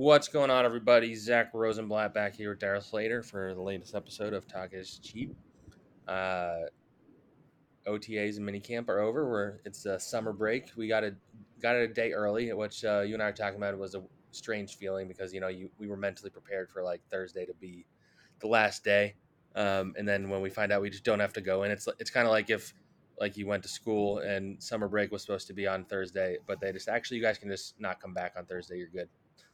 What's going on, everybody? Zack Rosenblatt back here with Darryl Slater for the latest episode of Talk is Cheap. Uh, OTAs and minicamp are over. We're it's a summer break. We got a got it a day early, which uh, you and I were talking about. Was a strange feeling because you know you we were mentally prepared for like Thursday to be the last day, um, and then when we find out we just don't have to go in, it's it's kind of like if like you went to school and summer break was supposed to be on Thursday, but they just actually you guys can just not come back on Thursday. You're good.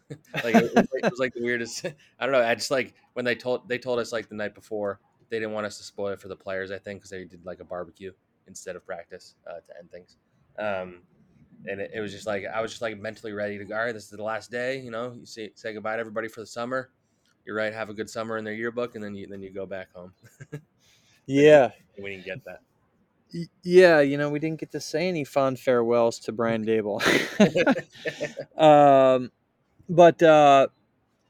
like it was, like it was like the weirdest. I don't know. I just like when they told they told us like the night before they didn't want us to spoil it for the players. I think because they did like a barbecue instead of practice uh, to end things. Um, and it, it, was just like I was just like mentally ready to go. All right, this is the last day. You know, you say say goodbye to everybody for the summer. You're right. Have a good summer in their yearbook, and then you then you go back home. yeah, we didn't get that. Yeah, you know, we didn't get to say any fond farewells to Brian Daboll. um, but uh,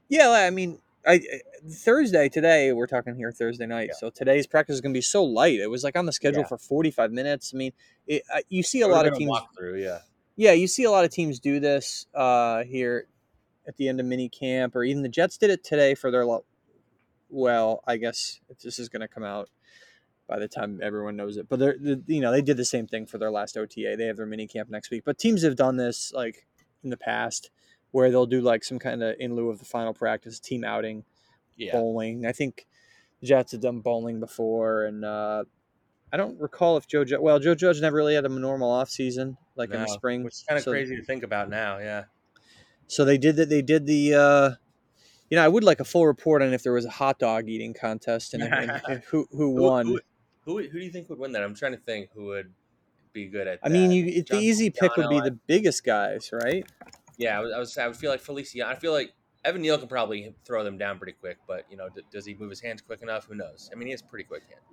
yeah, I mean, I Thursday today we're talking here Thursday night. Yeah. So today's practice is going to be so light. It was like on the schedule yeah. for 45 minutes. I mean, it, uh, you see a lot of teams walk through, yeah. Yeah, you see a lot of teams do this uh, here at the end of mini camp or even the Jets did it today for their well, I guess this is going to come out by the time everyone knows it. But they're, they're, you know, they did the same thing for their last OTA. They have their mini camp next week. But teams have done this like in the past where they'll do like some kind of in lieu of the final practice team outing, yeah. bowling. I think the Jets have done bowling before, and uh, I don't recall if Joe. Judge, well, Joe Judge never really had a normal off season like no, in the spring, which is kind of so, crazy to think about now. Yeah. So they did that. They did the. Uh, you know, I would like a full report on if there was a hot dog eating contest and, and, who who won. Who, who, who, do you think would win that? I'm trying to think who would be good at. I mean, you, the easy pick would be the biggest guys, right? Yeah, I was, I was. I would feel like Felicia. I feel like Evan Neal can probably throw them down pretty quick, but you know, d- does he move his hands quick enough? Who knows? I mean, he has pretty quick hands.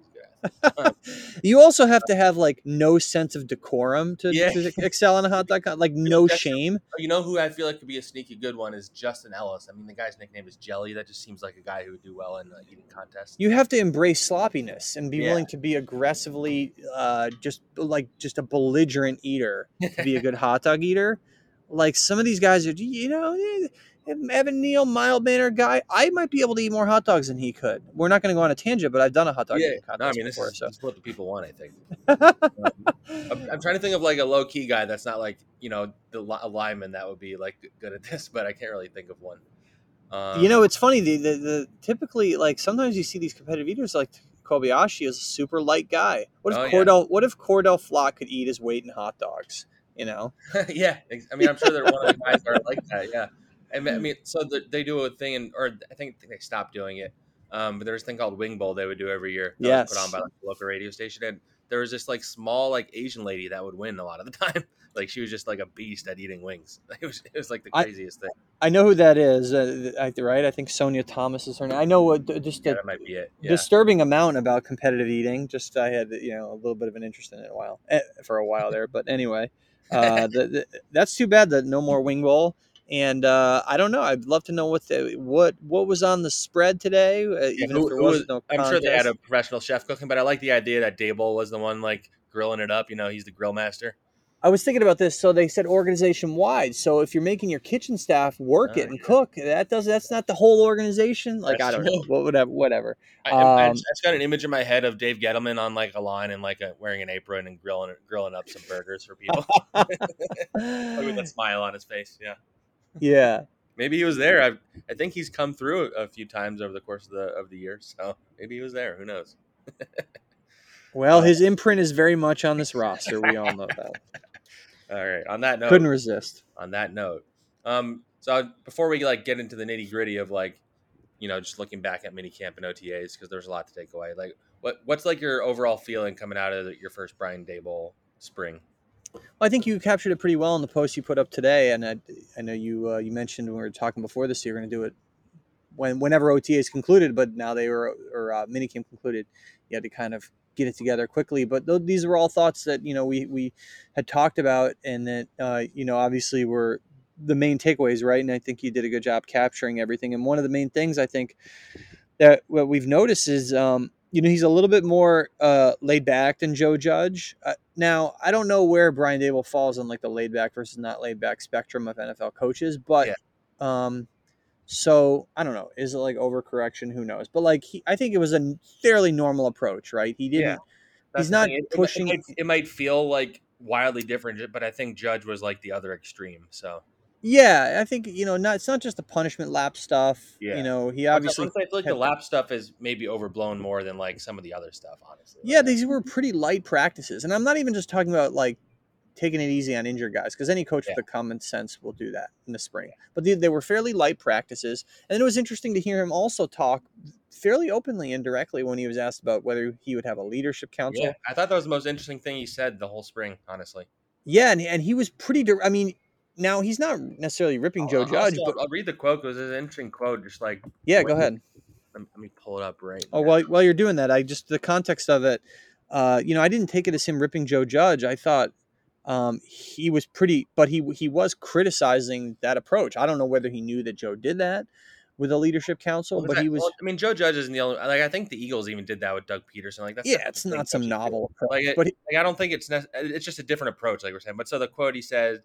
You also have to have like no sense of decorum to, yeah. to excel on a hot dog. Like no shame. You know who I feel like could be a sneaky good one is Justin Ellis. I mean, the guy's nickname is Jelly. That just seems like a guy who would do well in uh, eating contests. You have to embrace sloppiness and be yeah. willing to be aggressively, uh, just like just a belligerent eater to be a good hot dog eater like some of these guys are, you know, eh, Evan Neal, mild mannered guy. I might be able to eat more hot dogs than he could. We're not going to go on a tangent, but I've done a hot dog. Yeah, no, I mean, before, this, is, so. this is what the people want. I think. um, I'm, I'm, trying to think of like a low key guy that's not like you know the a lineman that would be like good at this, but I can't really think of one. Um, you know, it's funny. The, the, the typically like sometimes you see these competitive eaters like Kobayashi is a super light guy. What if oh, Cor'Dale? Yeah. What if Cor'Dale Flott could eat his weight in hot dogs? You know? yeah, I mean, I'm sure they're one of the guys that are like that. Yeah. I mean, so the, they do a thing, and or I think they stopped doing it. Um, but there's a thing called Wing Bowl they would do every year. That yes. put on by like, the local radio station, and there was this like small like Asian lady that would win a lot of the time. like she was just like a beast at eating wings. It was it was like the craziest I, thing. I know who that is, uh, right? I think Sonia Thomas is her name. I know what just yeah, that might be it. Yeah. disturbing amount about competitive eating. Just I had you know a little bit of an interest in it a while eh, for a while there, but anyway. Uh, the, the, that's too bad that no more wing bowl. And uh, I don't know. I'd love to know what the, what what was on the spread today. Uh, even who, if there was no I'm sure they had a professional chef cooking, but I like the idea that Daboll was the one like grilling it up. You know, he's the grill master. I was thinking about this. So they said organization wide. So if you're making your kitchen staff work oh, it and yeah. cook, that does that's not the whole organization. Like that's I don't true. know, whatever, whatever. I, um, I, just, got an image in my head of Dave Gettleman on like a line and like a, wearing an apron and grilling grilling up some burgers for people with a smile on his face. Yeah, yeah. maybe he was there. I I think he's come through a few times over the course of the of the year. So maybe he was there. Who knows? well, his imprint is very much on this roster. We all know that. All right. On that note, couldn't resist. On that note, um, so before we like get into the nitty gritty of like, you know, just looking back at mini camp and OTAs because there's a lot to take away. Like, what what's like your overall feeling coming out of your first Brian Daboll spring? Well, I think you captured it pretty well in the post you put up today, and I, I know you uh, you mentioned when we were talking before this, you're going to do it when whenever OTA is concluded, but now they were or uh, minicamp concluded, you had to kind of get it together quickly. But th- these were all thoughts that you know we we had talked about, and that uh, you know obviously were the main takeaways, right? And I think you did a good job capturing everything. And one of the main things I think that what we've noticed is, um, you know, he's a little bit more uh, laid back than Joe Judge. Uh, now, I don't know where Brian Daboll falls on like the laid back versus not laid back spectrum of NFL coaches, but Yeah. um, so I don't know. Is it like overcorrection? Who knows? But like, he, I think it was a fairly normal approach, right? He didn't. Yeah. He's not. It- pushing- It, might, it might feel like wildly different, but I think Judge was like the other extreme. So Yeah, I think you know, not it's not just the punishment lap stuff. Yeah. You know, he obviously, obviously I feel like the lap stuff is maybe overblown more than like some of the other stuff. Honestly, Yeah, these were pretty light practices, and I'm not even just talking about like taking it easy on injured guys because any coach Yeah. with a common sense will do that in the spring. But they, they were fairly light practices, and it was interesting to hear him also talk fairly openly and directly when he was asked about whether he would have a leadership council. Yeah, I thought that was the most interesting thing he said the whole spring. Honestly, Yeah, and, and he was pretty. I mean, now he's not necessarily ripping Joe I'll- Judge, I'll, but I'll read the quote because it's an interesting quote. Just like yeah, go ahead. let me, let me pull it up right. Oh, now. while, while you're doing that, I just the context of it, uh, you know, I didn't take it as him ripping Joe Judge. I thought um, he was pretty, but he he was criticizing that approach. I don't know whether he knew that Joe did that with a leadership council, Well, but that- he was. well, I mean, Joe Judge isn't the only. Like, I think the Eagles even did that with Doug Pederson. Like, that's yeah, it's not some novel approach, Like, it, but he- like, I don't think it's nec- it's just a different approach, like we're saying. But so the quote he said,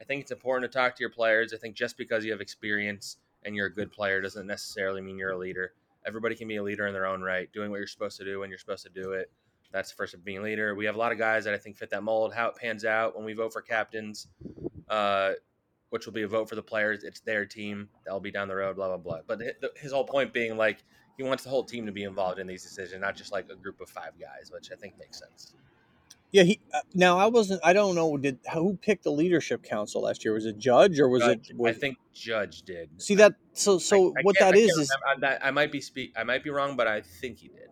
I think it's important to talk to your players. I think just because you have experience and you're a good player doesn't necessarily mean you're a leader. Everybody can be a leader in their own right, doing what you're supposed to do when you're supposed to do it. That's the first of being leader. We have a lot of guys that I think fit that mold. How it pans out when we vote for captains, uh, which will be a vote for the players. It's their team. That'll be down the road. Blah blah blah. But his whole point being like he wants the whole team to be involved in these decisions, not just like a group of five guys, which I think makes sense. yeah, he. Uh, now I wasn't. I don't know. Did who picked the leadership council last year? Was it Judge or was Judge, it? Was, I think Judge did. See that? So so I- I what that I is is. I'm I might be speak. I might be wrong, but I think he did.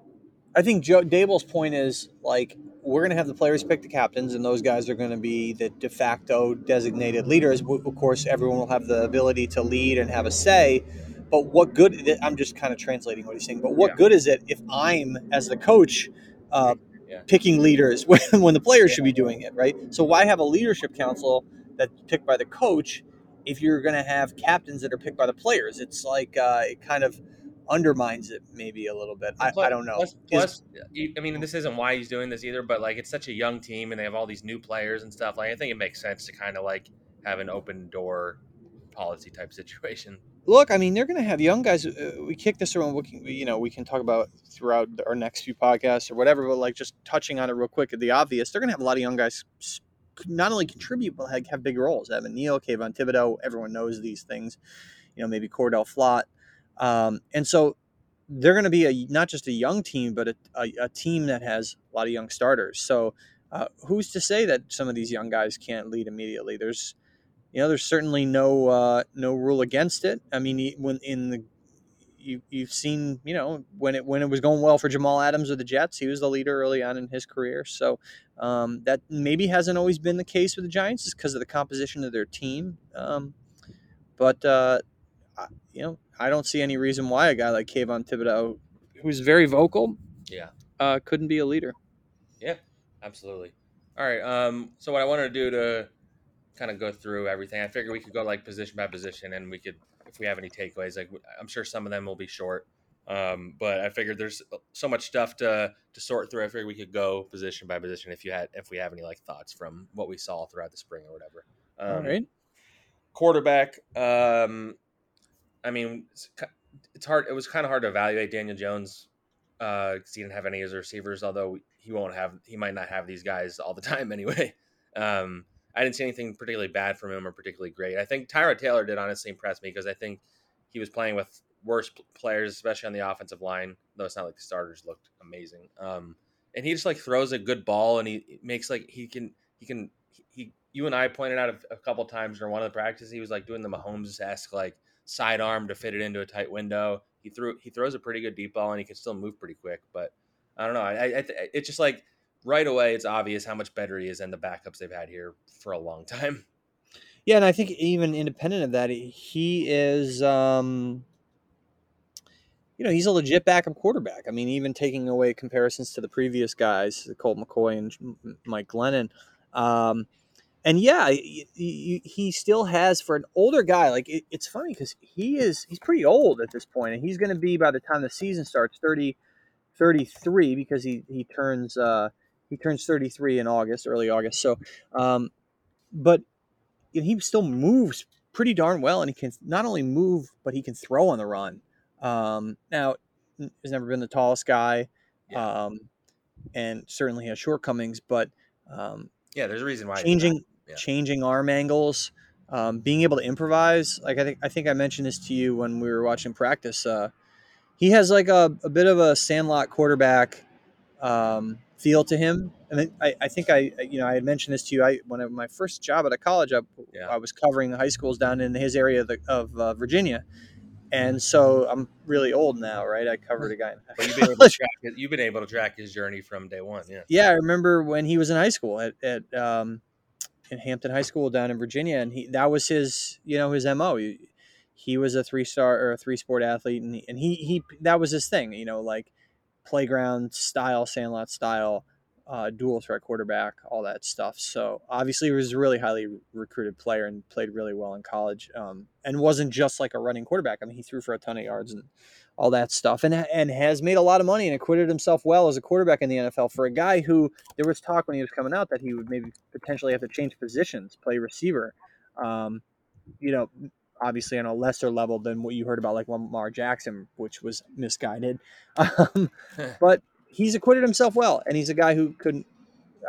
I think Joe Daboll's point is like we're going to have the players pick the captains, and those guys are going to be the de facto designated leaders. Of course, everyone will have the ability to lead and have a say. But what good? I'm just kind of translating what he's saying. But what Yeah. good is it if I'm, as the coach, uh, Yeah. picking leaders when, when the players should be doing it, right? So why have a leadership council that's picked by the coach if you're going to have captains that are picked by the players? It's like uh, it kind of undermines it maybe a little bit. I, Plus- I don't know. Plus, plus, I mean, this isn't why he's doing this either, but like it's such a young team and they have all these new players and stuff. Like I think it makes sense to kind of like have an open door policy type situation. look, I mean, they're going to have young guys. Uh, we kick this around. We can, you know, we can talk about throughout our next few podcasts or whatever. But like, just touching on it real quick, at the obvious, they're going to have a lot of young guys not only contribute but like, have big roles. Evan Neal, Kayvon Thibodeaux, everyone knows these things. You know, maybe Cor'Dale Flott, um, and so they're going to be a not just a young team, but a, a, a team that has a lot of young starters. So. Uh, who's to say that some of these young guys can't lead immediately? There's you know, there's certainly no uh, no rule against it. I mean, when in the you you've seen, you know, when it when it was going well for Jamal Adams with the Jets, he was the leader early on in his career. So um, that maybe hasn't always been the case with the Giants, is because of the composition of their team. Um, but uh, you know, I don't see any reason why a guy like Kayvon Thibodeaux, who's very vocal, Yeah. uh, couldn't be a leader. Yeah, absolutely. All right. Um. So what I wanted to do to kind of go through everything, I figured we could go like position by position, and we could, if we have any takeaways, like I'm sure some of them will be short. Um. But I figured there's so much stuff to to sort through. I figured we could go position by position if you had if we have any like thoughts from what we saw throughout the spring or whatever. Um, All right. quarterback. Um, I mean, it's, it's hard. It was kind of hard to evaluate Daniel Jones because he didn't have any of his receivers. Although he won't have, he might not have these guys all the time anyway. Um, I didn't see anything particularly bad from him or particularly great. I think Tyrod Taylor did honestly impress me because I think he was playing with worse players, especially on the offensive line. Though it's not like the starters looked amazing. Um, and he just like throws a good ball and he makes like he can he can he you and I pointed out a, a couple times during one of the practices he was like doing the Mahomes esque like sidearm to fit it into a tight window. He threw he throws a pretty good deep ball and he can still move pretty quick. But I don't know. I, I, it's just like right away, it's obvious how much better he is than the backups they've had here for a long time. Yeah, and I think even independent of that, he is, um, you know, he's a legit backup quarterback. I mean, even taking away comparisons to the previous guys, Colt McCoy and Mike Glennon. Um, and yeah, he, still has for an older guy. Like it, it's funny because he is he's pretty old at this point, and he's going to be by the time the season starts 30, 33 because he he turns uh, he turns thirty three in August, early August. So, um, but he still moves pretty darn well, and he can not only move but he can throw on the run. Um, now, he's never been the tallest guy, yeah. um, and certainly has shortcomings, but um, yeah, there's a reason why changing yeah. changing arm angles, um, being able to improvise. Like I think I think I mentioned this to you when we were watching practice. Uh, he has like a, a bit of a sandlot quarterback um, feel to him. And I, I think I, you know, I had mentioned this to you. I when I, my first job at a college, I, yeah. I was covering the high schools down in his area of, the, of uh, Virginia, and so I'm really old now, right? I covered a guy. But you've been able to track it. You've been able to track his journey from day one. Yeah. Yeah, I remember when he was in high school at, at um, in Hampton High School down in Virginia, and he that was his you know his mo. He, he was a three star or a three sport athlete, and he, and he he that was his thing. You know, like playground style, sandlot style, uh, dual threat quarterback, all that stuff. So obviously, he was a really highly recruited player and played really well in college, um, and wasn't just like a running quarterback. I mean, he threw for a ton of yards and all that stuff, and and has made a lot of money and acquitted himself well as a quarterback in the NFL. For a guy who there was talk when he was coming out that he would maybe potentially have to change positions, play receiver. Um, you know, obviously on a lesser level than what you heard about like Lamar Jackson, which was misguided. Um, but he's acquitted himself well, and he's a guy who couldn't.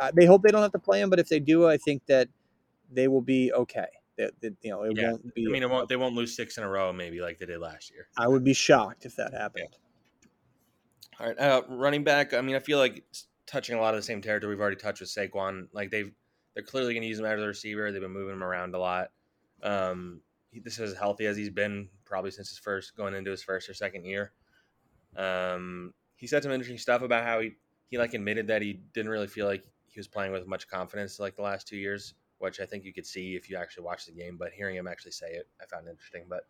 Uh, they hope they don't have to play him, but if they do, I think that they will be okay. That, that you know, it yeah. won't be. I mean, it won't. They won't lose six in a row, maybe like they did last year. I would be shocked if that happened. Yeah. All right, uh, running back. I mean, I feel like touching a lot of the same territory we've already touched with Saquon. Like they've, they're clearly going to use him as a receiver. They've been moving him around a lot. Um, this is as healthy as he's been probably since his first going into his first or second year. Um, he said some interesting stuff about how he he like admitted that he didn't really feel like he was playing with much confidence like the last two years, which I think you could see if you actually watch the game. But hearing him actually say it, I found interesting. But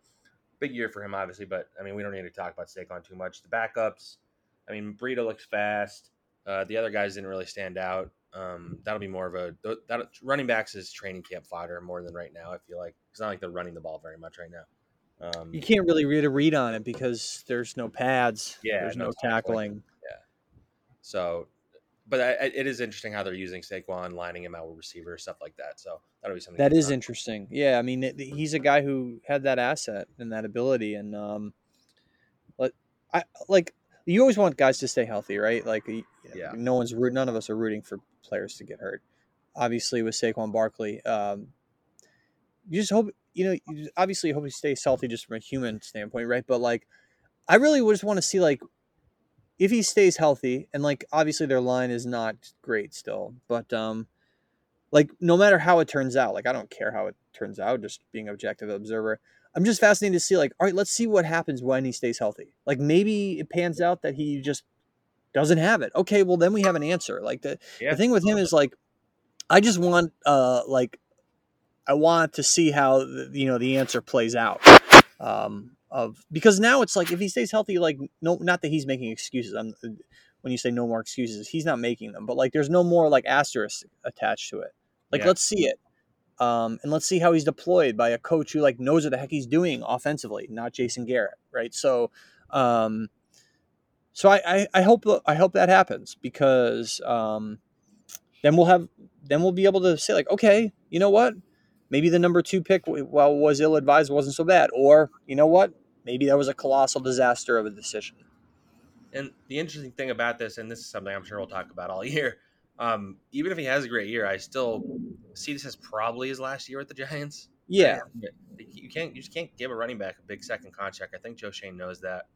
big year for him, obviously. But I mean, we don't need to talk about Saquon too much. The backups, I mean, Breida looks fast. Uh, the other guys didn't really stand out. Um, that'll be more of a that running backs is training camp fodder more than right now. I feel like it's not like they're running the ball very much right now. Um, you can't really read a read on it because there's no pads. Yeah, there's no, no tackling. Yeah. So, but I, it is interesting how they're using Saquon, lining him out with receiver stuff like that. So that'll be something that is interesting. Yeah, I mean, he's a guy who had that asset and that ability, and um, like I like you always want guys to stay healthy, right? Like, yeah, no one's root, none of us are rooting for players to get hurt. Obviously, with Saquon Barkley, um, you just hope you know. You obviously, hope he stays healthy just from a human standpoint, right? But like, I really just want to see like if he stays healthy, and like obviously their line is not great still, but um, like no matter how it turns out, like I don't care how it turns out, just being objective observer. I'm just fascinated to see like, all right, let's see what happens when he stays healthy. Like maybe it pans out that he just doesn't have it. Okay, well then we have an answer. Like the yeah. the thing with him is like I just want uh like I want to see how the, you know the answer plays out. Um of because now it's like if he stays healthy like no not that he's making excuses. I'm when you say no more excuses, he's not making them, but like there's no more like asterisk attached to it. Like yeah. let's see it. Um, and let's see how he's deployed by a coach who like knows what the heck he's doing offensively, not Jason Garrett, right? So, um, so I, I, I hope I hope that happens because um, then we'll have then we'll be able to say like, okay, you know what? Maybe the number two pick, while was ill advised, wasn't so bad, or you know what? Maybe that was a colossal disaster of a decision. And the interesting thing about this, and this is something I'm sure we'll talk about all year, um, even if he has a great year, I still see this as probably his last year with the Giants. Yeah, you can't you just can't give a running back a big second contract. I think Joe Schoen knows that.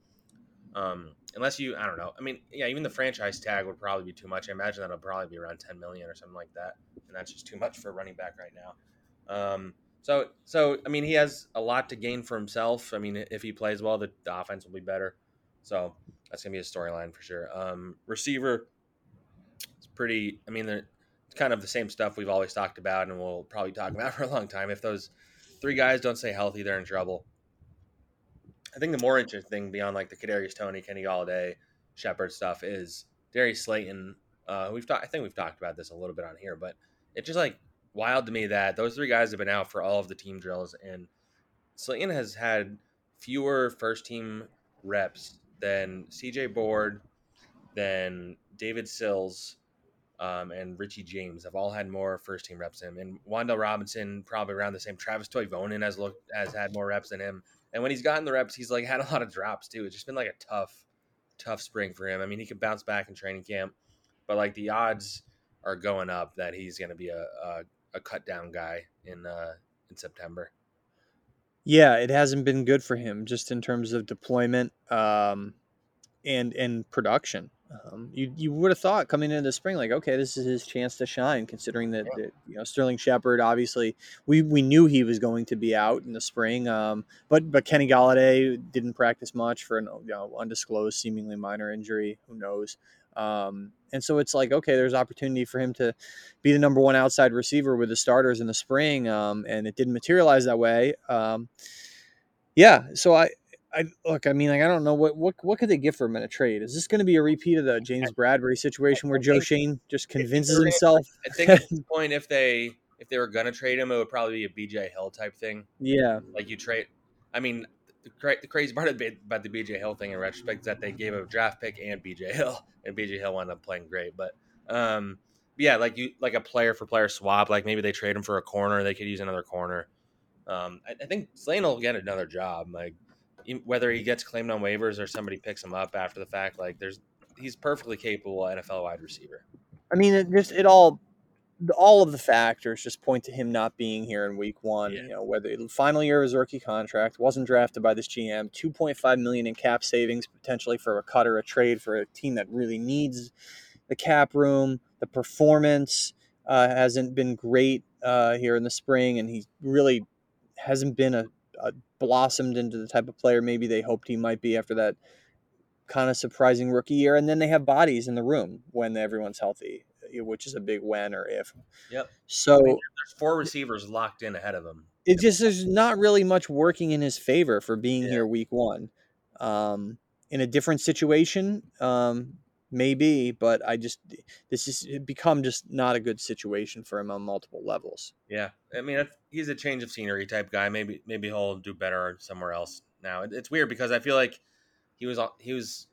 Um, unless you, I don't know. I mean, yeah, even the franchise tag would probably be too much. I imagine that'll probably be around 10 million or something like that, and that's just too much for a running back right now. Um, so, so I mean, he has a lot to gain for himself. I mean, if he plays well, the, the offense will be better. So that's gonna be a storyline for sure. Um, receiver, it's pretty. I mean, they're it's kind of the same stuff we've always talked about, and we'll probably talk about for a long time. If those three guys don't stay healthy, they're in trouble. I think the more interesting thing beyond like the Kadarius Toney, Kenny Golladay, Shepard stuff is Darius Slayton. Uh, we've talked. I think we've talked about this a little bit on here, but it's just like wild to me that those three guys have been out for all of the team drills, and Slayton has had fewer first team reps than CJ Board, than David Sills, um, and Richie James have all had more first team reps than him. And Wan'Dale Robinson probably around the same. Travis Toivonen has looked has had more reps than him. And when he's gotten the reps, he's like had a lot of drops too. It's just been like a tough, tough spring for him. I mean, he could bounce back in training camp, but like the odds are going up that he's going to be a, a, a cut down guy in uh, in September. Yeah, it hasn't been good for him just in terms of deployment um, and and production. Um, you you would have thought coming into the spring, like, okay, this is his chance to shine, considering that, Yeah. that, you know Sterling Shepard, obviously, we, we knew he was going to be out in the spring, um, but but Kenny Golladay didn't practice much for an you know, undisclosed, seemingly minor injury. Who knows? Um, and so it's like, okay, there's opportunity for him to be the number one outside receiver with the starters in the spring, um, and it didn't materialize that way. Um, yeah, so I, I look. I mean, like, I don't know what what what could they give for him in a trade. Is this going to be a repeat of the James Bradberry situation where Joe Schoen just convinces himself? I think at this point, if they if they were gonna trade him, it would probably be a BJ Hill type thing. Yeah, Like you trade. I mean, the, cra- the crazy part about the BJ Hill thing in retrospect is that they gave a draft pick and BJ Hill, and BJ Hill wound up playing great. But um, yeah, like you like a player for player swap. Like maybe they trade him for a corner, they could use another corner. Um, I, I think Slayton will get another job. Like whether he gets claimed on waivers or somebody picks him up after the fact. Like there's he's perfectly capable NFL wide receiver. I mean, it just it all all of the factors just point to him not being here in week one. Yeah. You know, whether the final year of his rookie contract wasn't drafted by this GM, two point five million in cap savings potentially for a cut or a trade for a team that really needs the cap room. The performance uh, hasn't been great uh, here in the spring, and he really hasn't been a, a blossomed into the type of player maybe they hoped he might be after that kind of surprising rookie year. And then they have bodies in the room when everyone's healthy, which is a big when or if. Yep. So I mean, there's four receivers locked in ahead of him. it just there's not really much working in his favor for being Yeah. here week one. Um, in a different situation, um, maybe, but I just this is become just not a good situation for him on multiple levels. Yeah, I mean he's a change of scenery type guy. Maybe maybe he'll do better somewhere else. Now it's weird because I feel like he was he was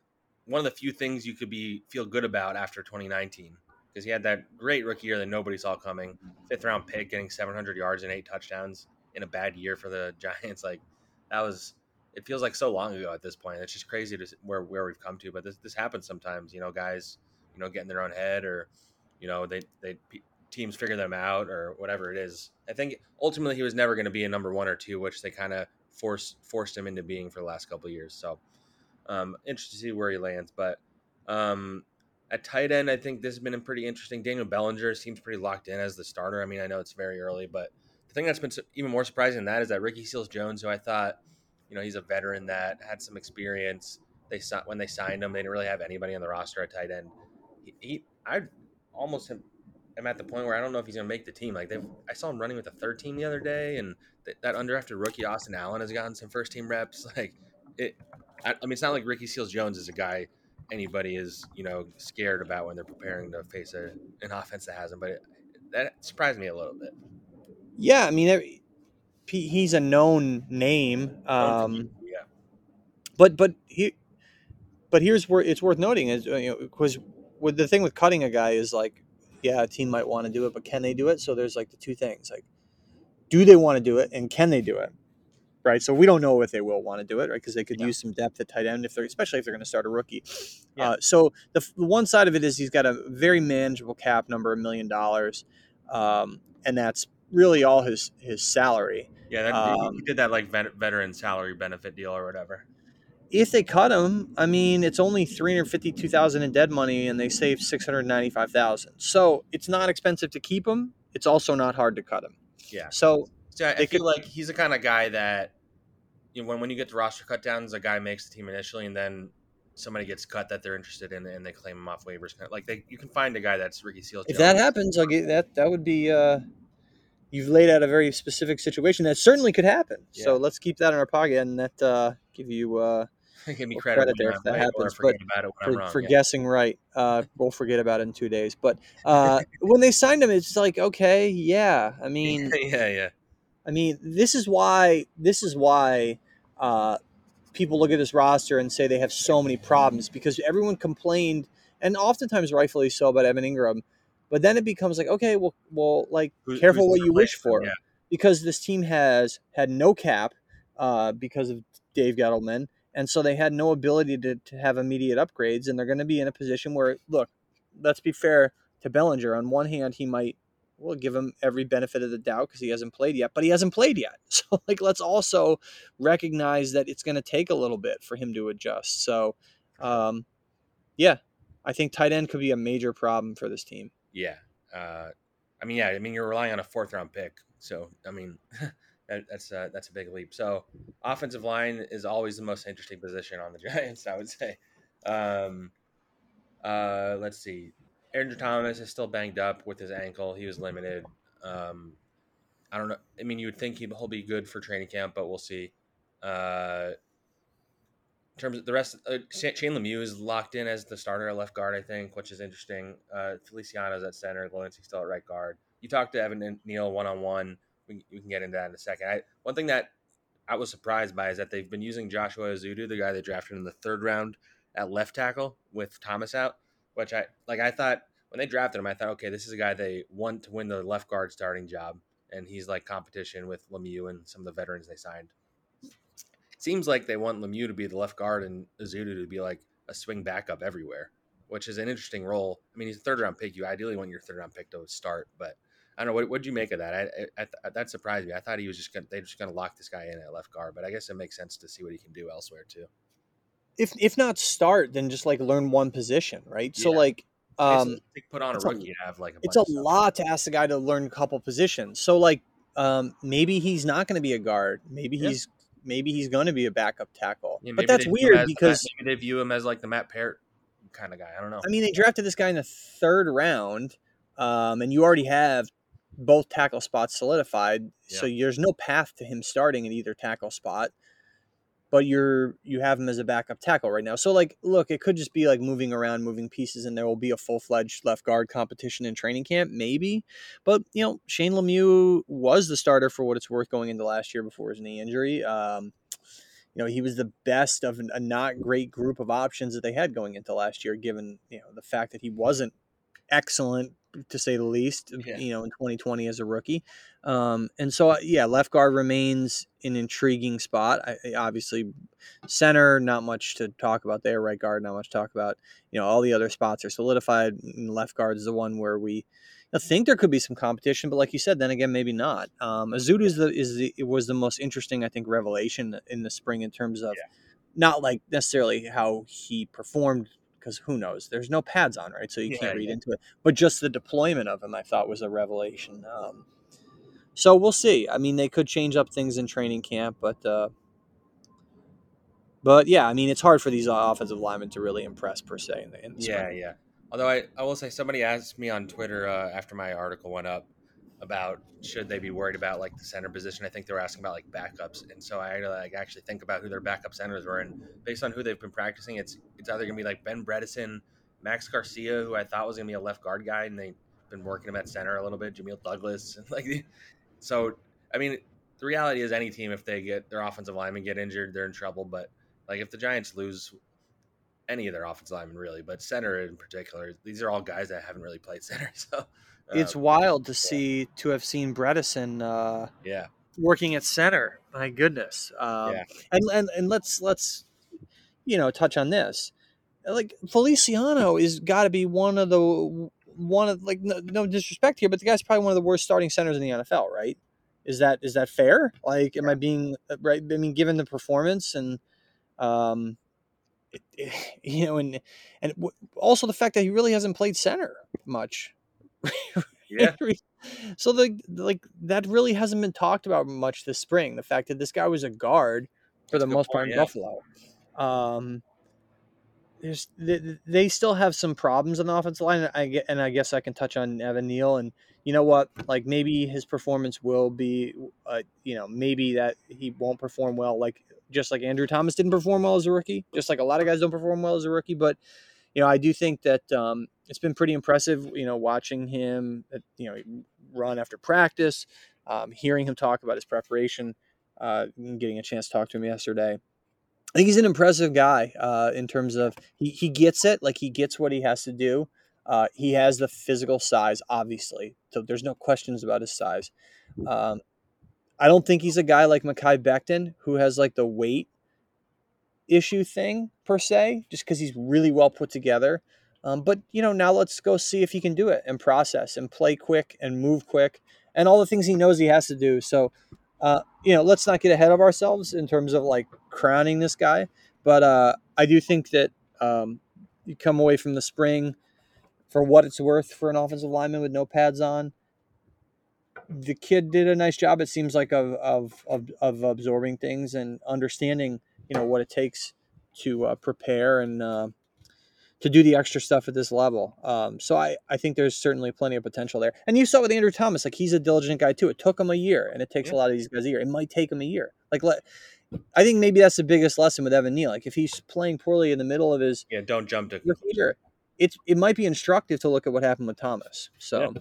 one of the few things you could be feel good about after 2019 because he had that great rookie year that nobody saw coming. Fifth round pick, getting 700 yards and eight touchdowns in a bad year for the Giants. Like that was. It feels like so long ago at this point. It's just crazy to where where we've come to. But this this happens sometimes. You know, guys, you know, get in their own head or you know they they teams figure them out or whatever it is. I think ultimately he was never going to be a number one or two, which they kind of forced forced him into being for the last couple of years. So um, interested to see where he lands. But um, at tight end, I think this has been pretty interesting. Daniel Bellinger seems pretty locked in as the starter. I mean, I know it's very early, but the thing that's been even more surprising than that is that Ricky Seals Jones, who I thought, you know, he's a veteran that had some experience. They when they signed him, they didn't really have anybody on the roster at tight end. He, he I almost am, am at the point where I don't know if he's going to make the team. Like they, I saw him running with the third team the other day, and th- that undrafted rookie Austin Allen has gotten some first team reps. Like it, I, I mean, it's not like Ricky Seals Jones is a guy anybody is you know scared about when they're preparing to face a, an offense that has him. But it, that surprised me a little bit. Yeah, I mean, he's a known name. Um, yeah, but but he, but here's where it's worth noting is uh, you know because with the thing with cutting a guy is like yeah a team might want to do it but can they do it so there's like the two things like do they want to do it and can they do it right so we don't know if they will want to do it right because they could Yeah. use some depth at tight end if they're especially if they're going to start a rookie Yeah. uh, so the, the one side of it is he's got a very manageable cap number a million dollars um, and that's really all his his salary yeah. That, Um, he did that like vet, veteran salary benefit deal or whatever. if they cut him, I mean, it's only three hundred fifty-two thousand in dead money, and they save six hundred ninety-five thousand. So it's not expensive to keep him. It's also not hard to cut him. Yeah. So So I, I feel could- like he's the kind of guy that you know, when when you get the roster cutdowns, a guy makes the team initially, and then somebody gets cut that they're interested in and they claim him off waivers. Like they, you can find a guy that's Ricky Seals. If that happens, I'll get that. That would be. Uh, you've laid out a very specific situation that certainly could happen. Yeah. So let's keep that in our pocket and that uh, give you uh, give me credit, credit when there I'm if that right happens, forget about it when for, I'm wrong. for yeah. guessing right. Uh, we'll forget about it in two days. But uh, when they signed him, it's like okay, yeah. I mean, yeah, yeah, I mean, this is why this is why uh, people look at this roster and say they have so many problems because everyone complained, and oftentimes rightfully so, about Evan Engram. But then it becomes like, okay, well, well, like Who- careful what you wish for for. Yeah. because this team has had no cap uh, because of Dave Gettleman, and so they had no ability to, to have immediate upgrades, and they're going to be in a position where, look, let's be fair to Bellinger. On one hand, he might we'll give him every benefit of the doubt because he hasn't played yet, but he hasn't played yet. So like let's also recognize that it's going to take a little bit for him to adjust. So um, yeah, I think tight end could be a major problem for this team. Yeah. Uh, I mean, yeah. I mean, you're relying on a fourth round pick, so I mean, that, that's uh, that's a big leap. So, offensive line is always the most interesting position on the Giants, I would say. Um, uh, let's see. Andrew Thomas is still banged up with his ankle. He was limited. Um, I don't know. I mean, you would think he- he'll be good for training camp, but we'll see. Uh, in terms of the rest, uh, Sha- Shane Lemieux is locked in as the starter at left guard, I think, which is interesting. Uh, Feliciano's at center, Valencia still at right guard. You talked to Evan and Neal one on one. We we can get into that in a second. I, one thing that I was surprised by is that they've been using Joshua Ezeudu, the guy they drafted in the third round at left tackle with Thomas out, which I like. I thought when they drafted him, I thought, okay, this is a guy they want to win the left guard starting job, and he's like competition with Lemieux and some of the veterans they signed. Seems like they want Lemieux to be the left guard and Ezeudu to be like a swing backup everywhere, which is an interesting role. I mean, he's a third round pick. You ideally want your third round pick to start, but I don't know. What would you make of that? I, I, I, that surprised me. I thought he was just gonna they just gonna lock this guy in at left guard, but I guess it makes sense to see what he can do elsewhere too. If if not start, then just like learn one position, right? So like um, It's- put on a a- rookie to have like a it's a bunch of stuff. lot to ask the guy to learn a couple positions. So like um, maybe he's not going to be a guard. Maybe Yeah. he's maybe he's going to be a backup tackle. Yeah, but that's they view him weird the because maybe they view him as like the Matt Peart kind of guy. I don't know. I mean they drafted this guy in the third round, um, and you already have both tackle spots solidified. So there's no path to him starting in either tackle spot. But you're you have him as a backup tackle right now. So like, look, it could just be like moving around, moving pieces, and there will be a full fledged left guard competition in training camp, maybe. But you know, Shane Lemieux was the starter for what it's worth going into last year before his knee injury. Um, you know, he was the best of a not great group of options that they had going into last year, given you know the fact that he wasn't excellent to say the least. Yeah. You know, in 2020 as a rookie, um, and so uh, yeah, left guard remains an intriguing spot. I, obviously, center not much to talk about there. Right guard not much to talk about. You know, all the other spots are solidified. And left guard is the one where we. I think there could be some competition, but like you said, then again, maybe not. Um, Ezeudu is the is the it was the most interesting, I think, revelation in the spring in terms of not like necessarily how he performed because who knows? There's no pads on, right? So you Yeah, can't read yeah. into it. But just the deployment of him, I thought, was a revelation. Um, so we'll see. I mean, they could change up things in training camp, but uh, but yeah, I mean, it's hard for these offensive linemen to really impress per se. In the, in the Yeah, spring. yeah. Although I, I will say somebody asked me on Twitter uh, after my article went up about should they be worried about like the center position. I think they were asking about like backups, and so I had to like actually think about who their backup centers were, and based on who they've been practicing, it's it's either gonna be like Ben Bredeson, Max Garcia, who I thought was gonna be a left guard guy, and they've been working him at center a little bit, Jamil Douglas, and like so. I mean, the reality is any team if they get their offensive linemen get injured, they're in trouble. But like if the Giants lose any of their offensive linemen really, but center in particular, these are all guys that haven't really played center. So It's uh, wild to see to have seen Bredeson uh, yeah, working at center. My goodness. Um, Yeah. And and and let's let's you know touch on this. Like Feliciano is got to be one of the one of like no, no disrespect here, but the guy's probably one of the worst starting centers in the NFL, right? Is that is that fair? Like, am I being uh, right? I mean, given the performance and um, it, it- you know, and and w- also the fact that he really hasn't played center much. yeah, so the like that really hasn't been talked about much this spring. The fact that this guy was a guard for That's the most part in yeah. Buffalo. Um, there's they, they still have some problems on the offensive line. And I get, and I guess I can touch on Evan Neal. And you know what? Like maybe his performance will be, uh, you know, maybe that he won't perform well. Like just like Andrew Thomas didn't perform well as a rookie. Just like a lot of guys don't perform well as a rookie. But you know, I do think that um, it's been pretty impressive. You know, watching him, uh, you know, run after practice, um, hearing him talk about his preparation, uh, getting a chance to talk to him yesterday. I think he's an impressive guy uh, in terms of he, he gets it, like he gets what he has to do. Uh, he has the physical size, obviously, so there's no questions about his size. Um, I don't think he's a guy like Mekhi Becton who has like the weight issue thing per se, just because he's really well put together. Um, but you know, now let's go see if he can do it and process and play quick and move quick and all the things he knows he has to do. So uh, you know, let's not get ahead of ourselves in terms of like crowning this guy. But uh, I do think that um, you come away from the spring for what it's worth for an offensive lineman with no pads on. The kid did a nice job. It seems like of of of, of absorbing things and understanding, you know, what it takes to uh, prepare and uh, to do the extra stuff at this level. Um, so I, I think there's certainly plenty of potential there. And you saw with Andrew Thomas, like he's a diligent guy too. It took him a year, and it takes yeah. a lot of these guys a year. It might take him a year. Like let, I think maybe that's the biggest lesson with Evan Neal. Like if he's playing poorly in the middle of his yeah, don't jump to year. It's it might be instructive to look at what happened with Thomas. So. Yeah.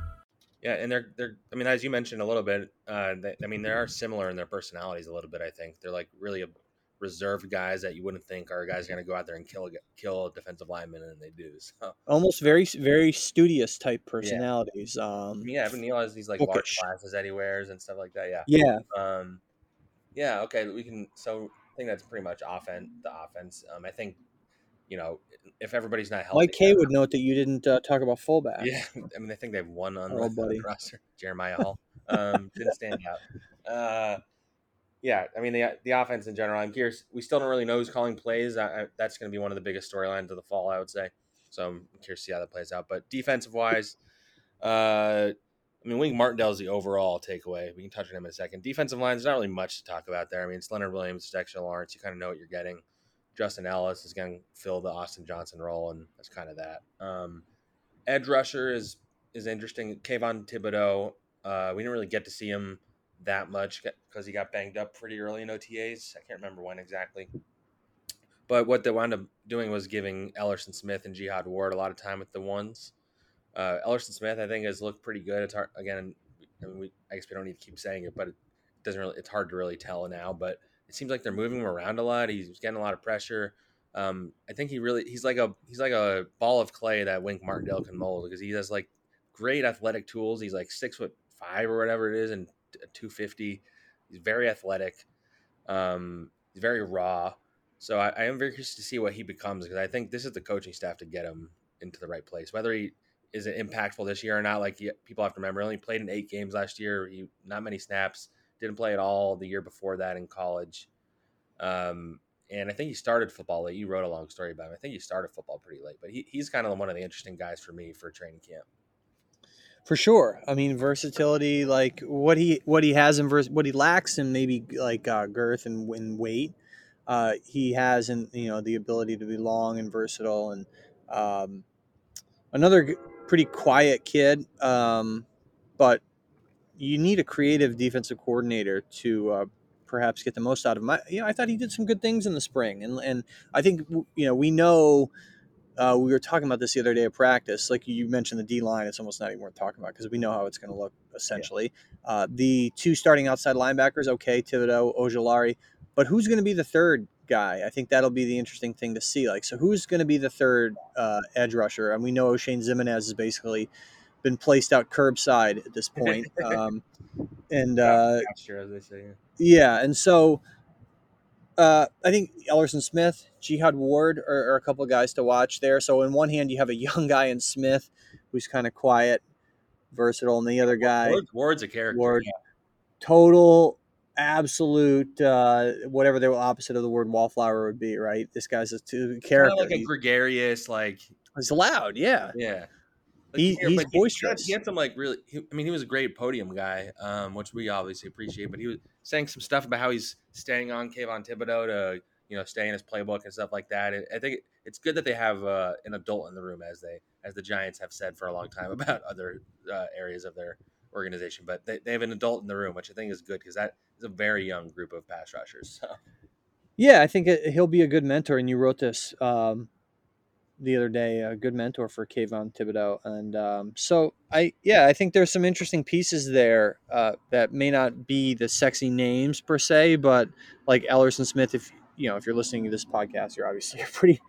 Yeah, and they're they're. I mean, as you mentioned a little bit, uh, they, I mean, they are similar in their personalities a little bit. I think they're like really a reserved guys that you wouldn't think are guys going to go out there and kill kill defensive linemen, and they do. So almost very very studious type personalities. Yeah. Um, yeah, Evan Neal has these like watch glasses that he wears and stuff like that. Yeah, yeah, um, yeah. Okay, we can. So I think that's pretty much offense. The offense. Um, I think you know, if everybody's not healthy, Mike K would note that you didn't uh, talk about fullback. Yeah, I mean, I think they've won on oh, the, roster. Jeremiah Hall um, didn't stand out. Uh, yeah, I mean the the offense in general. I'm curious. We still don't really know who's calling plays. I, I, that's going to be one of the biggest storylines of the fall, I would say. So I'm curious to see how that plays out. But defensive wise, uh, I mean, Wink Martindale is the overall takeaway. We can touch on him in a second. Defensive line, there's not really much to talk about there. I mean, it's Leonard Williams, Dexter Lawrence. You kind of know what you're getting. Justin Ellis is going to fill the Austin Johnson role, and that's kind of that. Um, edge rusher is is interesting. Kayvon Thibodeaux, uh, we didn't really get to see him that much because he got banged up pretty early in OTAs. I can't remember when exactly. But what they wound up doing was giving Elerson Smith and Jihad Ward a lot of time with the ones. Uh, Elerson Smith, I think, has looked pretty good. It's hard, again, I, mean, we, I guess we don't need to keep saying it, but it doesn't really. It's hard to really tell now. But it seems like they're moving him around a lot. He's getting a lot of pressure. Um, I think he really he's like a he's like a ball of clay that Wink Martindale can mold because he has like great athletic tools. He's like six foot five or whatever it is and two fifty. He's very athletic. Um, he's very raw. So I, I am very curious to see what he becomes because I think this is the coaching staff to get him into the right place. Whether he is impactful this year or not, like he, people have to remember, he only played in eight games last year. He not many snaps. Didn't play at all the year before that in college. Um, and I think he started football late. You wrote a long story about him. I think he started football pretty late, but he, he's kind of one of the interesting guys for me for training camp. For sure. I mean, versatility, like what he what he has in vers- what he lacks in maybe like uh, girth and, and weight. Uh, he has, in you know, the ability to be long and versatile, and um, another pretty quiet kid, um, but you need a creative defensive coordinator to uh, perhaps get the most out of him. I, you know, I thought he did some good things in the spring, and and I think you know we know. Uh, we were talking about this the other day of practice. Like you mentioned, the D line, it's almost not even worth talking about because we know how it's going to look essentially. Yeah. Uh, the two starting outside linebackers, okay, Thibodeaux, Ojulari, but who's going to be the third guy? I think that'll be the interesting thing to see. Like, so who's going to be the third uh, edge rusher? And we know Oshane Ximines is basically been placed out curbside at this point. Um, and uh, as they say. Yeah, and so Uh, I think Elerson Smith, Jihad Ward are, are a couple of guys to watch there. So in one hand, you have a young guy in Smith who's kind of quiet, versatile, and the other guy Ward, Ward's a character. Ward, yeah. total, absolute, uh, whatever the opposite of the word wallflower would be, right? This guy's a two character. like a gregarious, like he's loud, yeah. yeah. Like, He- here, he's but he- he had- boisterous. He had, some like really. He, I mean, he was a great podium guy, um, which we obviously appreciate. But he was saying some stuff about how he's staying on Kayvon Thibodeaux to you know stay in his playbook and stuff like that. And I think it's good that they have uh, an adult in the room, as they as the Giants have said for a long time about other uh, areas of their organization. But they, they have an adult in the room, which I think is good because that is a very young group of pass rushers. So Yeah, I think it, he'll be a good mentor. And you wrote this um, the other day, a good mentor for Kayvon Thibodeaux. And um, so I, yeah, I think there's some interesting pieces there uh, that may not be the sexy names per se, but like Elerson Smith, if you know, if you're listening to this podcast, you're obviously a pretty,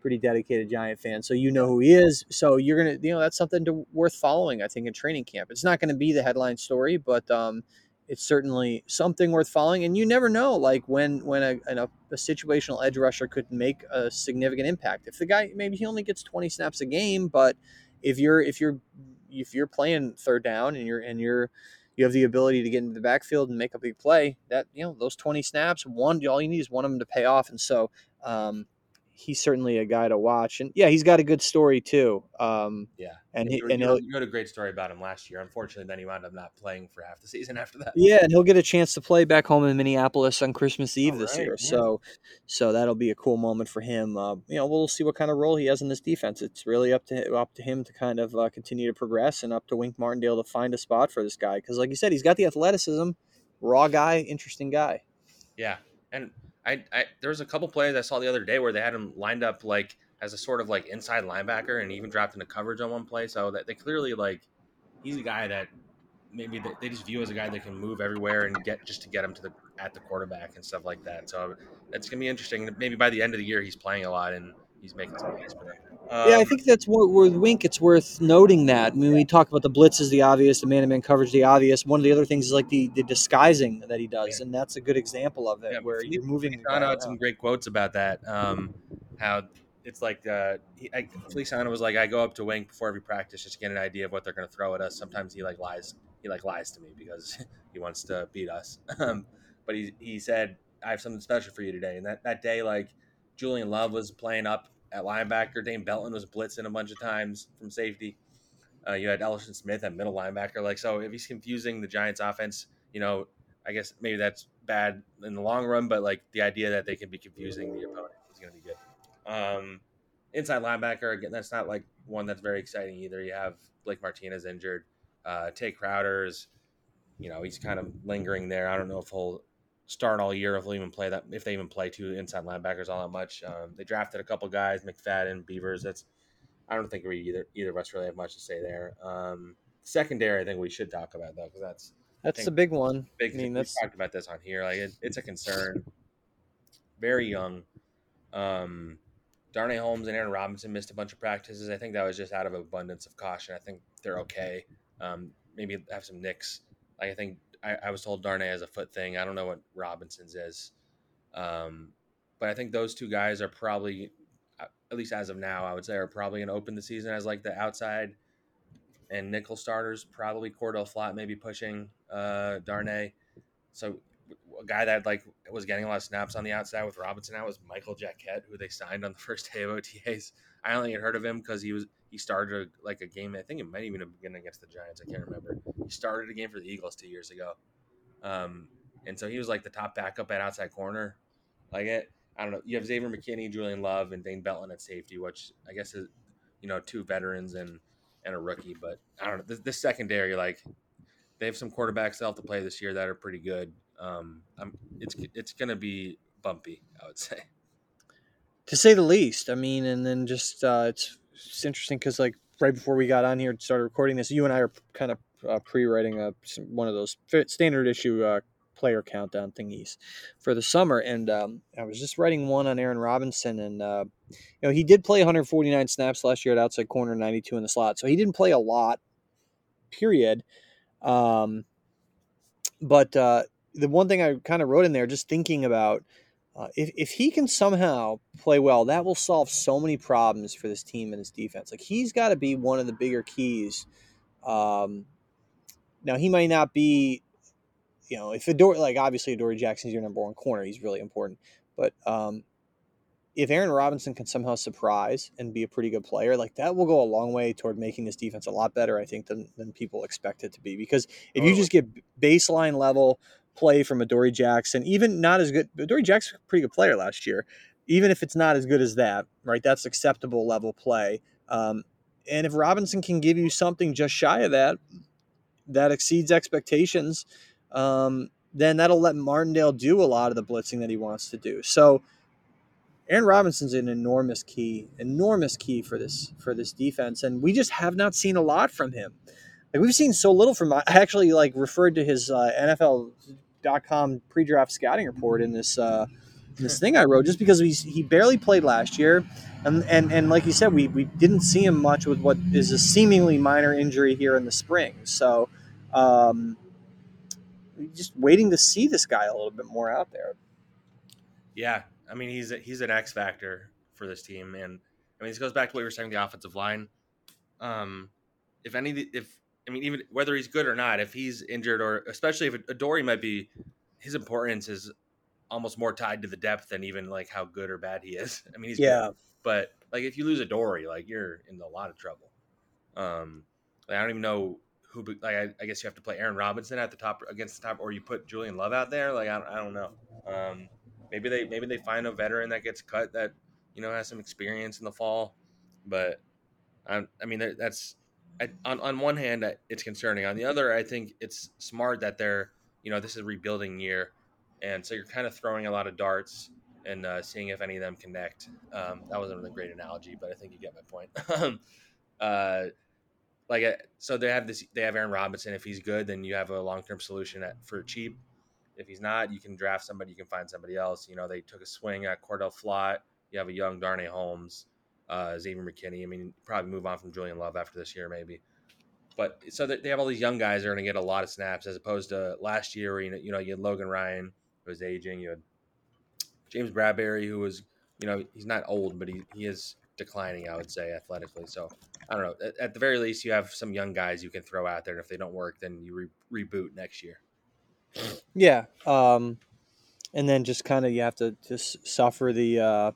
pretty dedicated Giant fan, so you know who he is. So you're gonna, you know, that's something to worth following. I think in training camp, it's not going to be the headline story, but um, it's certainly something worth following. And you never know, like when when a, a, a situational edge rusher could make a significant impact. If the guy maybe he only gets 20 snaps a game, but if you're if you're if you're playing third down and you're and you're you have the ability to get into the backfield and make a big play, that you know those 20 snaps, one all you need is one of them to pay off. And so um, he's certainly a guy to watch. And yeah, he's got a good story too. Um, yeah, and he, and you, had a great story about him last year. Unfortunately, then he wound up not playing for half the season after that. Yeah, and he'll get a chance to play back home in Minneapolis on Christmas Eve this right, year. yeah. So, so that'll be a cool moment for him. Uh, you know, we'll see what kind of role he has in this defense. It's really up to up to him to kind of uh, continue to progress, and up to Wink Martindale to find a spot for this guy. Because, like you said, he's got the athleticism, raw guy, interesting guy. Yeah, and I, I there was a couple plays I saw the other day where they had him lined up like as a sort of like inside linebacker, and even dropped into coverage on one play. So that they clearly like he's a guy that maybe they, just view as a guy that can move everywhere and get just to get him to the at the quarterback and stuff like that. So that's gonna be interesting. Maybe by the end of the year, he's playing a lot and he's making some plays. But, yeah, I um, think that's what with Wink. It's worth noting that. I mean, we talk about the blitz is the obvious, the man-to-man coverage the obvious. One of the other things is like the, the disguising that he does, Yeah. and that's a good example of it, Yeah, where you're moving. Feliciano had some great quotes about that. Um, how it's like uh, he, I, Feliciano was like, I go up to Wink before every practice just to get an idea of what they're going to throw at us. Sometimes he like lies. He like lies to me because he wants to beat us. Um, but he he said, I have something special for you today. And that that day, like Julian Love was playing up at linebacker. Dane Belton was blitzing a bunch of times from safety. Uh, you had Elerson Smith at middle linebacker. Like so, if he's confusing the Giants' offense, you know, I guess maybe that's bad in the long run, but like the idea that they can be confusing the opponent is going to be good. Um, inside linebacker again, that's not like one that's very exciting either. You have Blake Martinez injured. Uh, Tae Crowder's, you know, he's kind of lingering there. I don't know if he'll start all year, if he'll even play that, if they even play two inside linebackers all that much. Um, they drafted a couple guys, McFadden, Beavers. That's I don't think we either either of us really have much to say there. Um, secondary, I think we should talk about though, because that's That's the big one. big. I mean, that's talked about this on here. Like it, it's a concern. Very young. Um, Darnay Holmes and Aaron Robinson missed a bunch of practices. I think that was just out of abundance of caution. I think they're okay. Um, maybe have some nicks. Like I think I, I was told Darnay has a foot thing. I don't know what Robinson's is. Um, but I think those two guys are probably, uh, at least as of now, I would say are probably going to open the season as like the outside and nickel starters. Probably Cor'Dale Flott maybe pushing uh, Darnay. So a guy that like was getting a lot of snaps on the outside with Robinson out was Michael Jacquet, who they signed on the first day of OTAs. I only had heard of him because he was he started like a game. I think it might even have been against the Giants. I can't remember. He started a game for the Eagles two years ago, um, and so he was like the top backup at outside corner. Like it, I don't know. You have Xavier McKinney, Julian Love, and Dane Belton at safety, which I guess is you know two veterans and and a rookie. But I don't know. This, this secondary, like they have some quarterbacks they'll have to play this year that are pretty good. Um, I'm, it's it's gonna be bumpy, I would say. to say the least. I mean, and then just uh, it's it's interesting because like right before we got on here and started recording this, you and I are kind of uh, pre-writing a one of those standard issue uh, player countdown thingies for the summer, and um, I was just writing one on Aaron Robinson, and uh, you know he did play 149 snaps last year at outside corner, 92 in the slot, so he didn't play a lot. Period. Um, but uh, the one thing I kind of wrote in there, just thinking about Uh, if, if he can somehow play well, that will solve so many problems for this team and this defense. Like he's got to be one of the bigger keys. Um, now he might not be, you know, if Adore like obviously Adoree Jackson's your number one corner, he's really important. But um, if Aaron Robinson can somehow surprise and be a pretty good player, like that will go a long way toward making this defense a lot better, I think, than, than people expect it to be. Because if you just get baseline level play from Adoree Jackson, even not as good, Adoree Jackson's a pretty good player last year. Even if it's not as good as that, right? That's acceptable level play. Um, and if Robinson can give you something just shy of that, that exceeds expectations, um, then that'll let Martindale do a lot of the blitzing that he wants to do. So, Aaron Robinson's an enormous key, enormous key for this for this defense, and we just have not seen a lot from him. Like we've seen so little from. I actually like referred to his uh, NFL.com pre-draft scouting report in this uh, in this thing I wrote, just because he he barely played last year, and and and like you said, we we didn't see him much with what is a seemingly minor injury here in the spring. So, um, just waiting to see this guy a little bit more out there. Yeah, I mean, he's a, he's an X factor for this team, and I mean, this goes back to what you were saying the offensive line. Um, if any, if I mean, even whether he's good or not, if he's injured or especially if Adoree might be, his importance is almost more tied to the depth than even like how good or bad he is. I mean, he's yeah, good, but like if you lose Adoree, like you're in a lot of trouble. Um, like, I don't even know who. Like I, I, guess you have to play Aaron Robinson at the top against the top, or you put Julian Love out there. Like I, I don't know. Um, maybe they maybe they find a veteran that gets cut that you know has some experience in the fall, but I, I mean that's I, on on one hand it's concerning. On the other, I think it's smart that they're you know this is rebuilding year, and so you're kind of throwing a lot of darts and uh, seeing if any of them connect. Um, that wasn't a really great analogy, but I think you get my point. Um, uh, like uh, so they have this they have Aaron Robinson. If he's good, then you have a long term solution at, for cheap. If he's not, you can draft somebody. You can find somebody else. You know, they took a swing at Cor'Dale Flott. You have a young Darnay Holmes, uh, Xavier McKinney. I mean, probably move on from Julian Love after this year, maybe. But so they have all these young guys that are going to get a lot of snaps as opposed to last year where, you know, you know, you had Logan Ryan who was aging. You had James Bradberry who was, you know, he's not old, but he, he is declining, I would say, athletically. So I don't know. At, at the very least, you have some young guys you can throw out there. And if they don't work, then you re- reboot next year. Yeah. Um, and then just kind of you have to just suffer the uh,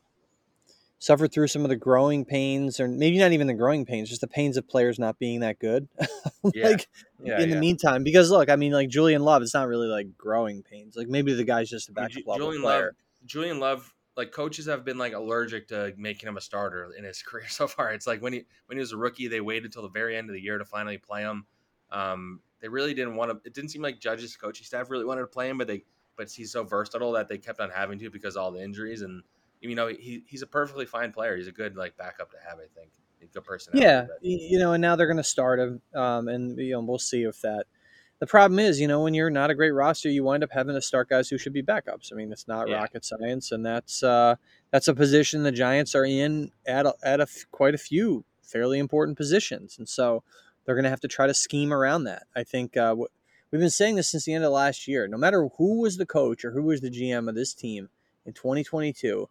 suffer through some of the growing pains, or maybe not even the growing pains, just the pains of players not being that good. like yeah. In yeah. the meantime, because look, I mean, like Julian Love, it's not really like growing pains. Like maybe the guy's just a I mean, backup Ju- level Julian player. Love, Julian Love, like coaches have been like allergic to making him a starter in his career so far. It's like when he when he was a rookie, they waited till the very end of the year to finally play him. Um, they really didn't want to. It didn't seem like Judge's coaching staff really wanted to play him, but they but he's so versatile that they kept on having to because of all the injuries. And you know, he, he's a perfectly fine player. He's a good like backup to have. I think. A good personality. Yeah, but- you know, and now they're going to start him, um, and you know, we'll see if that. The problem is, you know, when you're not a great roster, you wind up having to start guys who should be backups. I mean, it's not Yeah. rocket science, and that's uh, that's a position the Giants are in at a, at a f- quite a few fairly important positions, and so they're going to have to try to scheme around that. I think uh, wh- we've been saying this since the end of last year. No matter who was the coach or who was the GM of this team in 2022,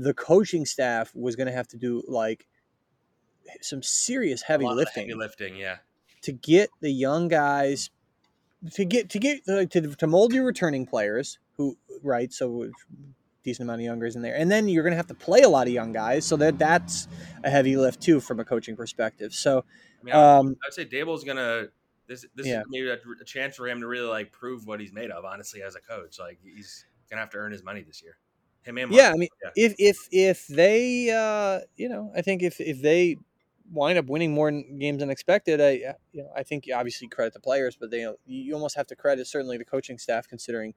the coaching staff was going to have to do like some serious heavy a lot of lifting Heavy lifting, yeah. to get the young guys to get to get like, to, to mold your returning players who right so decent amount of youngers in there and then you're going to have to play a lot of young guys so that that's a heavy lift too from a coaching perspective so I mean, I would- um I'd say Daboll's gonna. This this Yeah. is maybe a, a chance for him to really like prove what he's made of. Honestly, as a coach, like he's gonna have to earn his money this year. Him and yeah i mean Yeah. if if if they uh you know i think if if they wind up winning more games than expected i you know i think you obviously credit the players but they you almost have to credit certainly the coaching staff considering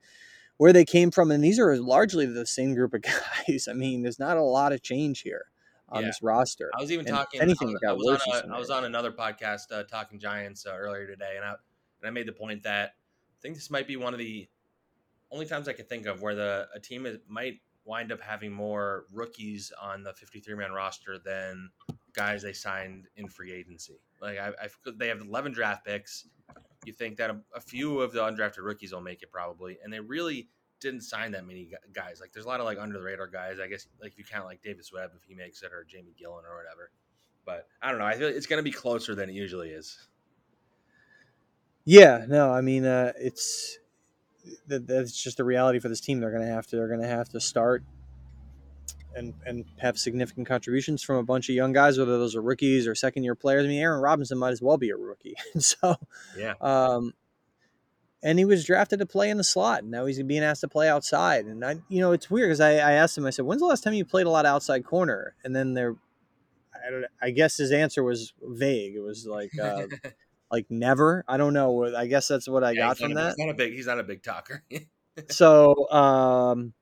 where they came from and these are largely the same group of guys i mean there's not a lot of change here on Yeah. this roster I was even And talking. anything, I was, got I was worse on a, I was on another podcast uh, talking Giants uh, earlier today, and I and I made the point that I think this might be one of the only times I can think of where the a team is, might wind up having more rookies on the 53 man roster than guys they signed in free agency. Like I, I they have 11 draft picks. You think that a, a few of the undrafted rookies will make it probably, and they really didn't sign that many guys. Like there's a lot of like under the radar guys. I guess like if you count like Davis Webb if he makes it or Jamie Gillan or whatever. But I don't know. I feel it's going to be closer than it usually is. Yeah, no, I mean, uh, it's that, that's just the reality for this team. They're gonna have to they're gonna have to start and and have significant contributions from a bunch of young guys, whether those are rookies or second year players. I mean, Aaron Robinson might as well be a rookie. so, Yeah. um, and he was drafted to play in the slot. And now he's being asked to play outside. And I, you know, it's weird because I, I asked him. I said, "When's the last time you played a lot of outside corner?" And then there, I, don't, I guess his answer was vague. It was like. Uh, like never. I don't know. I guess that's what I Yeah, got from a, that. He's not a big. He's not a big talker. so um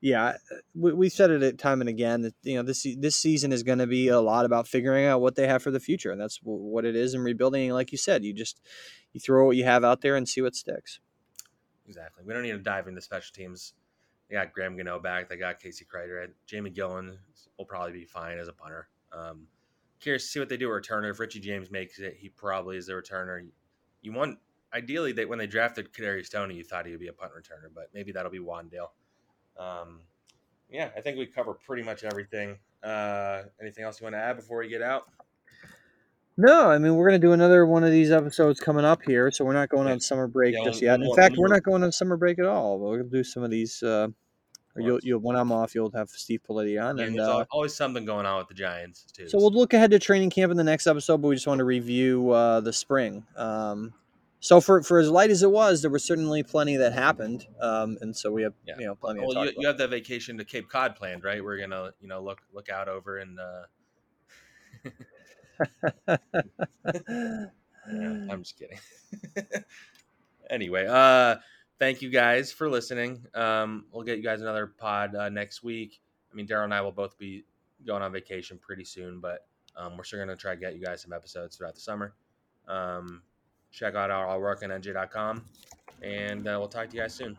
yeah we, we said it time and again that you know this this season is going to be a lot about figuring out what they have for the future and that's what it is in rebuilding like you said you just you throw what you have out there and see what sticks exactly. We don't need to dive into special teams. They got Graham Gano back. They got Casey Kreiter. Jamie Gillan will probably be fine as a punter. Um, curious to see what they do at returner. If Richie James makes it, he probably is the returner. You want ideally that when they drafted Kadarius Toney, you thought he would be a punt returner, but maybe that'll be Wan'Dale. Um, yeah, I think we cover pretty much everything. Uh, anything else you want to add before we get out? no i mean we're going to do another one of these episodes coming up here so we're not going on summer break Yeah, just yet in fact we're not going on summer break at all we'll do some of these uh or you'll, you'll when i'm off you'll have steve Politi on And and there's uh, always something going on with the Giants too. So we'll look ahead to training camp in the next episode, but we just want to review uh, the spring. Um, so for for as light as it was, there was certainly plenty that happened, um, and so we have Yeah. you know plenty. Well, to talk you, you have that vacation to Cape Cod planned, right? We're gonna, you know, look look out over and. Uh, yeah, I'm just kidding. anyway, uh, thank you guys for listening. Um, we'll get you guys another pod uh, next week. I mean, Darryl and I will both be going on vacation pretty soon, but um, we're still gonna try to get you guys some episodes throughout the summer. Um, check out our, our work on NJ.com, and uh, we'll talk to you guys soon.